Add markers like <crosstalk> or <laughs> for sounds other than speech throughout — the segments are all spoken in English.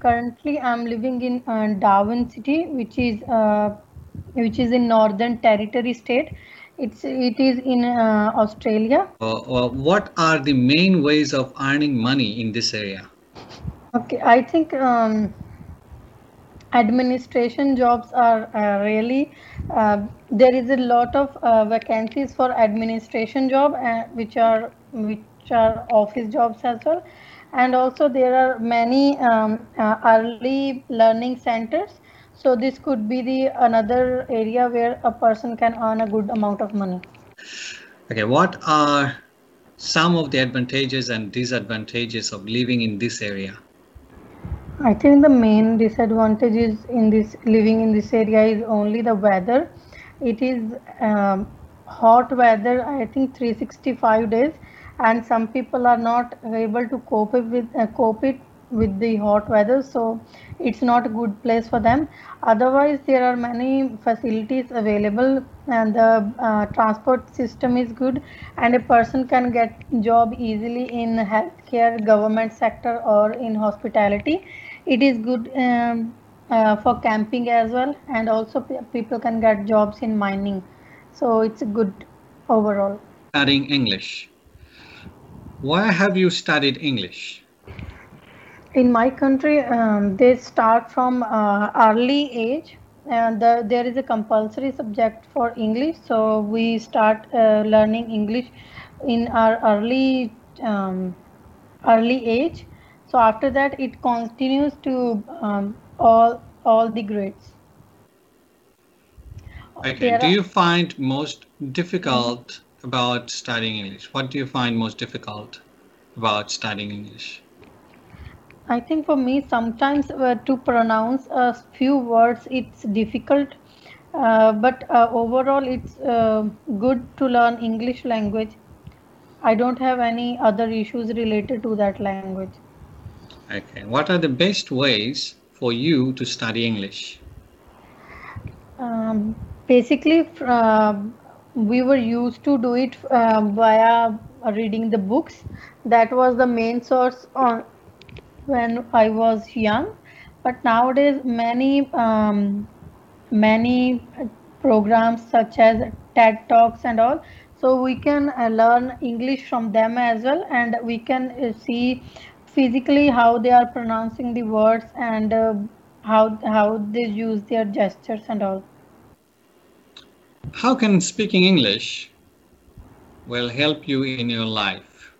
Currently, I'm living in uh, Darwin City, which is uh, which is in Northern Territory state. It's it is in uh, Australia. Uh, uh, what are the main ways of earning money in this area? Okay, I think um, administration jobs are uh, really uh, there is a lot of uh, vacancies for administration job uh, which are which are office jobs as well and also there are many um, uh, early learning centers so this could be the another area where a person can earn a good amount of money Okay, what are some of the advantages and disadvantages of living in this area? I think the main disadvantage is in this living in this area is only the weather. It is um, hot weather. I think 365 days, and some people are not able to cope it with uh, cope it with the hot weather. So it's not a good place for them. Otherwise, there are many facilities available, and the uh, transport system is good, and a person can get job easily in healthcare, government sector, or in hospitality it is good um, uh, for camping as well and also pe- people can get jobs in mining so it's good overall Studying English. Why have you studied English? in my country um, they start from uh, early age and the, there is a compulsory subject for english so we start uh, learning english in our early um, early age so after that it continues to um, all all the grades Okay, There do you find most difficult about studying English? What do you find most difficult about studying English? I think for me, sometimes uh, to pronounce a few words, it's difficult. Uh, but uh, overall, it's uh, good to learn English language. I don't have any other issues related to that language. Okay, what are the best ways for you to study English? Um, basically, uh, we were used to do it uh, via reading the books. That was the main source on when I was young. But nowadays, many um, many programs such as TED Talks and all, so we can uh, learn English from them as well, and we can uh, see physically how they are pronouncing the words and uh, how how they use their gestures and all. How can speaking English will help you in your life?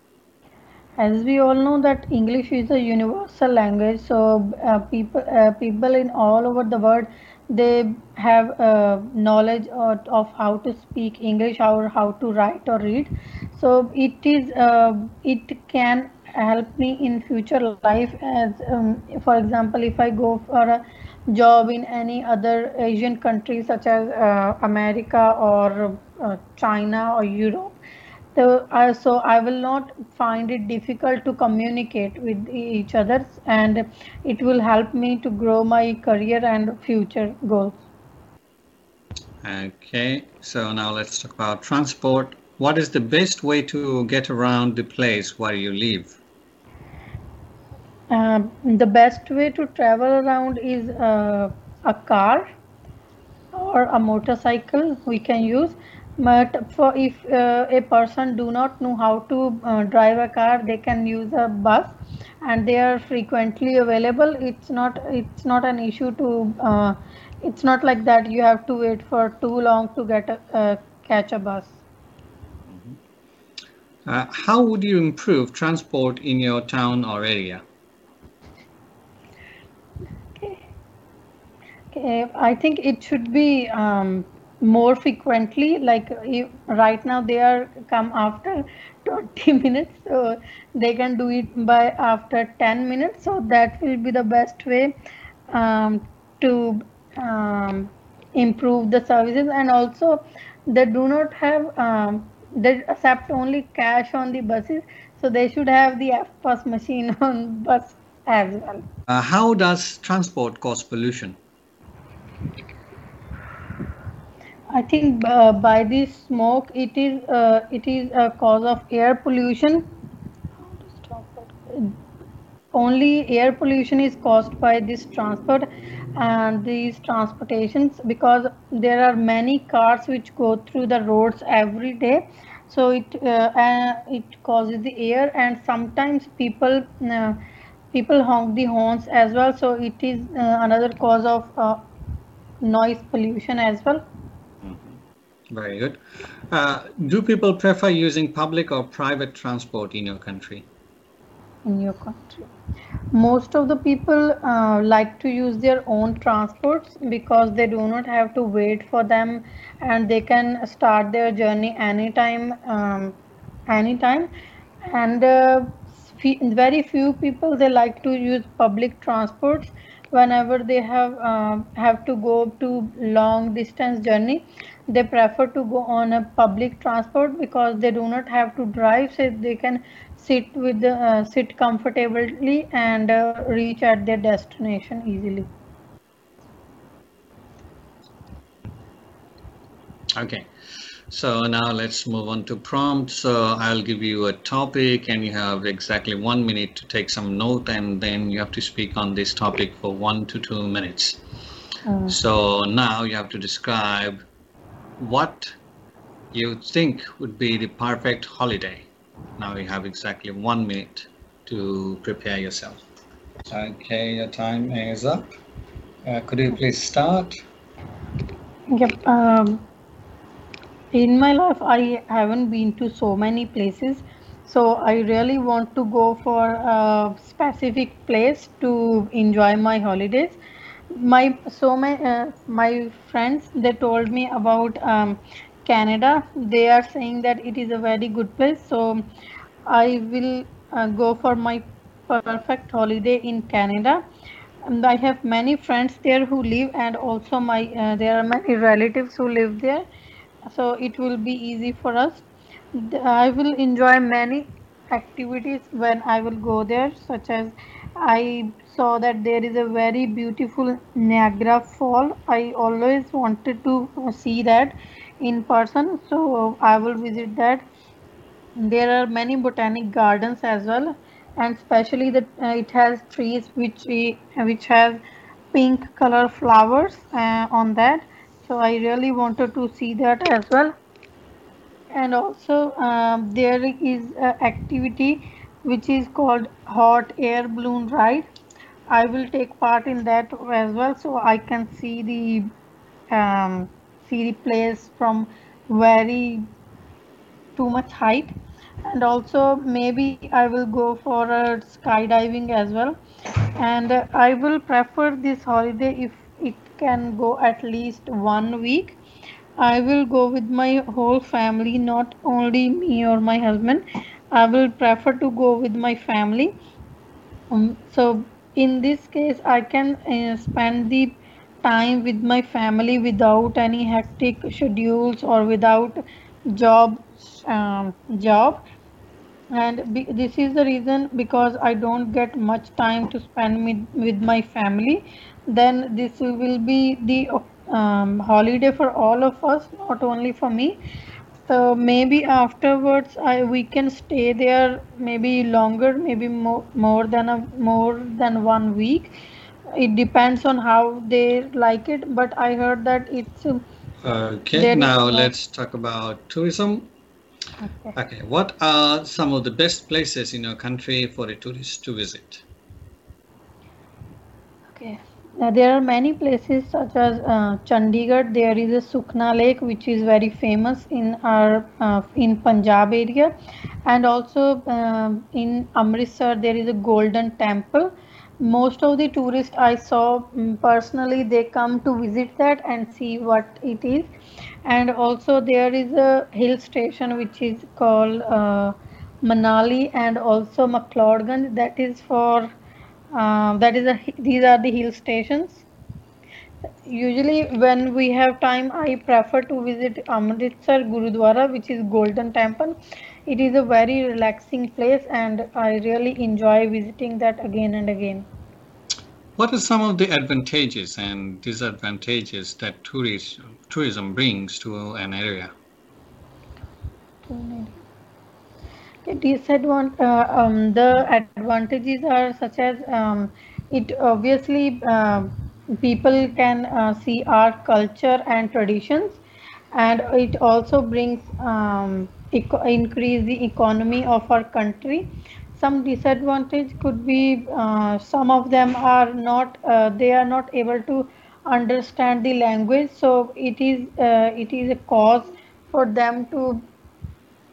As we all know that English is a universal language, so uh, people uh, people in all over the world they have uh, knowledge of, of how to speak English or how to write or read. So it is uh, it can help me in future life as um, for example if I go for a job in any other Asian country such as uh, America or uh, China or Europe so, uh, so I will not find it difficult to communicate with each other and it will help me to grow my career and future goals. Okay, so now let's talk about transport. What is the best way to get around the place where you live? Um, the best way to travel around is uh, a car or a motorcycle we can use. But for if uh, a person do not know how to uh, drive a car they can use a bus and they are frequently available. It's not it's not an issue to uh, it's not like that you have to wait for too long to get a uh, catch a bus. Uh, how would you improve transport in your town or area? Okay, I think it should be um, more frequently. Like right now, they are come after <laughs> 20 minutes, so they can do it by after 10 minutes. So that will be the best way um, to um, improve the services. And also, they do not have um, they accept only cash on the buses, so they should have the EFTPOS machine <laughs> on bus as well. Uh, how does transport cause pollution? I think uh, by this smoke, it is uh, it is a cause of air pollution. Only air pollution is caused by this transport and these transportations because there are many cars which go through the roads every day. So it uh, uh, it causes the air and sometimes people uh, people honk the horns as well. So it is uh, another cause of noise pollution as well. Very good. Uh, do people prefer using public or private transport in your country? in your country. Most of the people uh, like to use their own transports because they do not have to wait for them and they can start their journey anytime um, anytime and uh, very few people they like to use public transports whenever they have uh, have to go to long distance journey they prefer to go on a public transport because they do not have to drive so they can sit with the uh, sit comfortably and uh, reach at their destination easily Okay. So now let's move on to prompt. So I'll give you a topic and you have exactly one minute to take some note and then you have to speak on this topic for one to two minutes. Uh, So now you have to describe what you think would be the perfect holiday. Now you have exactly one minute to prepare yourself. Okay, your time is up. Uh, could you please start? Yep. Um, in my life, I haven't been to so many places, so I really want to go for a specific place to enjoy my holidays. My so my uh, my friends they told me about um, Canada. They are saying that it is a very good place, so I will uh, go for my perfect holiday in Canada. And I have many friends there who live, and also my uh, there are many relatives who live there. So it will be easy for us. I will enjoy many activities when I will go there, such as I saw that there is a very beautiful Niagara Fall. I always wanted to uh, see that in person, so I will visit that there are many botanic gardens as well, and especially that uh, it has trees which which have pink color flowers uh, on that. So I really wanted to see that as well. And also um, there is activity which is called hot air balloon ride. I will take part in that as well, so I can see the um, see the place from very too much height and also maybe I will go for a skydiving as well and I will prefer this holiday if can go at least one week. I will go with my whole family not only me or my husband. I will prefer to go with my family. Um, so in this case I can uh, spend the time with my family without any hectic schedules or without job um, job and be, this is the reason because i don't get much time to spend with, with my family. Then this will be the um, holiday for all of us not only for me. So maybe afterwards I we can stay there maybe longer maybe more more than a more than one week. It depends on how they like it but i heard that it's um, Okay, now let's talk about tourism. Okay. Okay, what are some of the best places in your country for a tourist to visit? Okay. Uh, there are many places such as uh, Chandigarh. There is a Sukna Lake, which is very famous in our uh, in Punjab area, and also um, in Amritsar there is a golden temple most of the tourists I saw um, personally they come to visit that and see what it is. And also there is a hill station which is called uh, Manali and also McLeodganj that is for uh, that is a these are the hill stations. Usually when we have time I prefer to visit Amritsar Gurudwara which is golden temple it is a very relaxing place and I really enjoy visiting that again and again. What are some of the advantages and disadvantages that tourism, tourism brings to an area? The Disadvantage, uh, um, the advantages are such as um, it obviously uh, people can uh, see our culture and traditions and it also brings um, increase the economy of our country. Some disadvantage could be uh, some of them are not uh, they are not able to understand the language. So it is uh, it is a cause for them to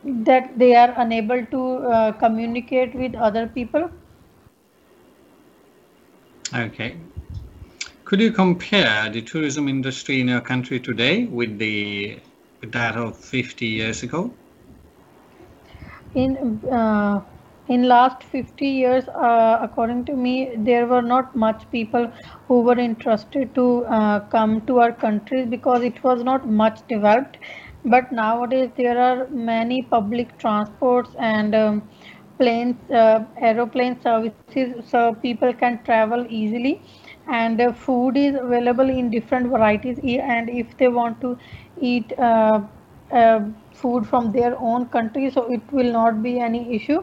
that they are unable to uh, communicate with other people. Okay. Could you compare the tourism industry in your country today with the with that of 50 years ago in uh, in last 50 years uh, according to me there were not much people who were interested to uh, come to our countries because it was not much developed. But nowadays there are many public transports and um, planes uh, aeroplane services so people can travel easily. And uh, food is available in different varieties and if they want to eat uh, food from their own country so it will not be any issue.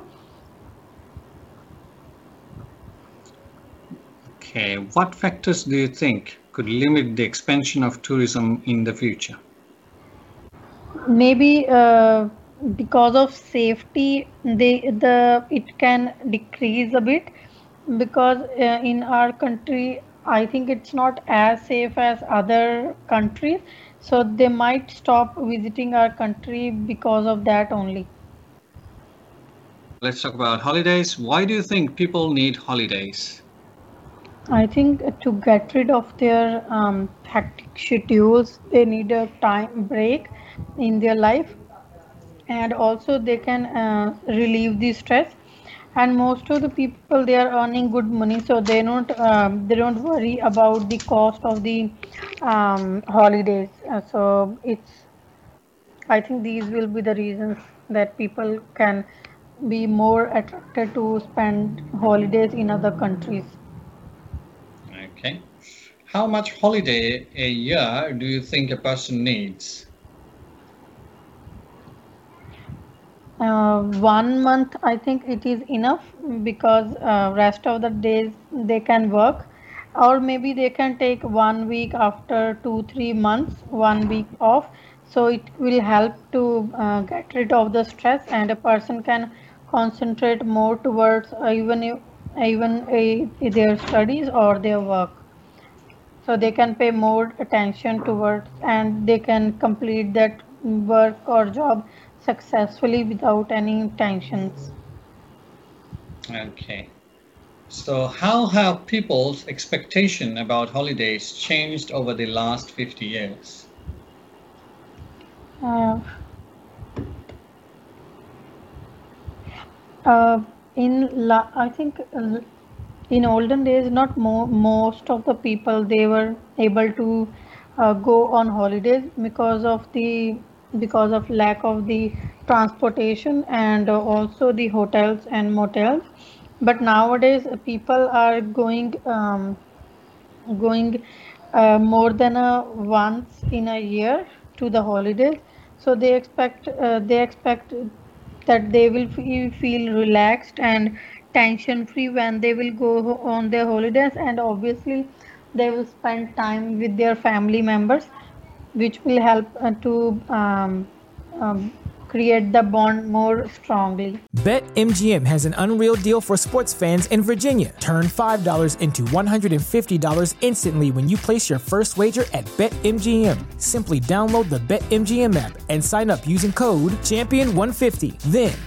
Okay what factors do you think could limit the expansion of tourism in the future? Maybe uh, because of safety they the it can decrease a bit because uh, in our country i think it's not as safe as other countries so they might stop visiting our country because of that only. Let's talk about holidays. Why do you think people need holidays? I think to get rid of their um, hectic schedules, they need a time break in their life, and also they can uh, relieve the stress and most of the people they are earning good money so they don't um, they don't worry about the cost of the um, holidays. Uh, so it's i think these will be the reasons that people can be more attracted to spend holidays in other countries. Okay. How much holiday a year do you think a person needs uh, one month i think it is enough because uh, rest of the days they can work. Or maybe they can take one week after two three months one week off. So it will help to uh, get rid of the stress and a person can concentrate more towards even even their studies or their work. So they can pay more attention towards and they can complete that work or job successfully without any tensions. Okay. So how have people's expectation about holidays changed over the last 50 years? Uh, uh, in la- I think uh, in olden days, not mo- most of the people they were able to uh, go on holidays because of the because of lack of the transportation and also the hotels and motels. But nowadays people are going um, going uh, more than a once in a year to the holidays. So they expect uh, they expect that they will feel relaxed and tension free when they will go on their holidays. And obviously they will spend time with their family members which will help uh, to um, um, create the bond more strongly. BetMGM has an unreal deal for sports fans in Virginia. Turn $5 into $150 instantly when you place your first wager at BetMGM. Simply download the BetMGM app and sign up using code Champion150. Then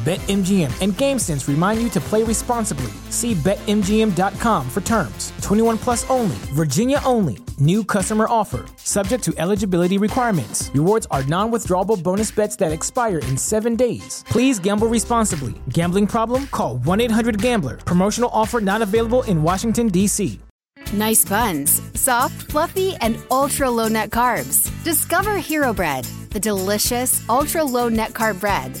BetMGM and GameSense remind you to play responsibly. See BetMGM.com for terms. 21 plus only, Virginia only. New customer offer. Subject to eligibility requirements. Rewards are non withdrawable bonus bets that expire in seven days. Please gamble responsibly. Gambling problem? Call 1 800 Gambler. Promotional offer not available in Washington, D.C. Nice buns, soft, fluffy, and ultra low net carbs. Discover Hero Bread, the delicious ultra low net carb bread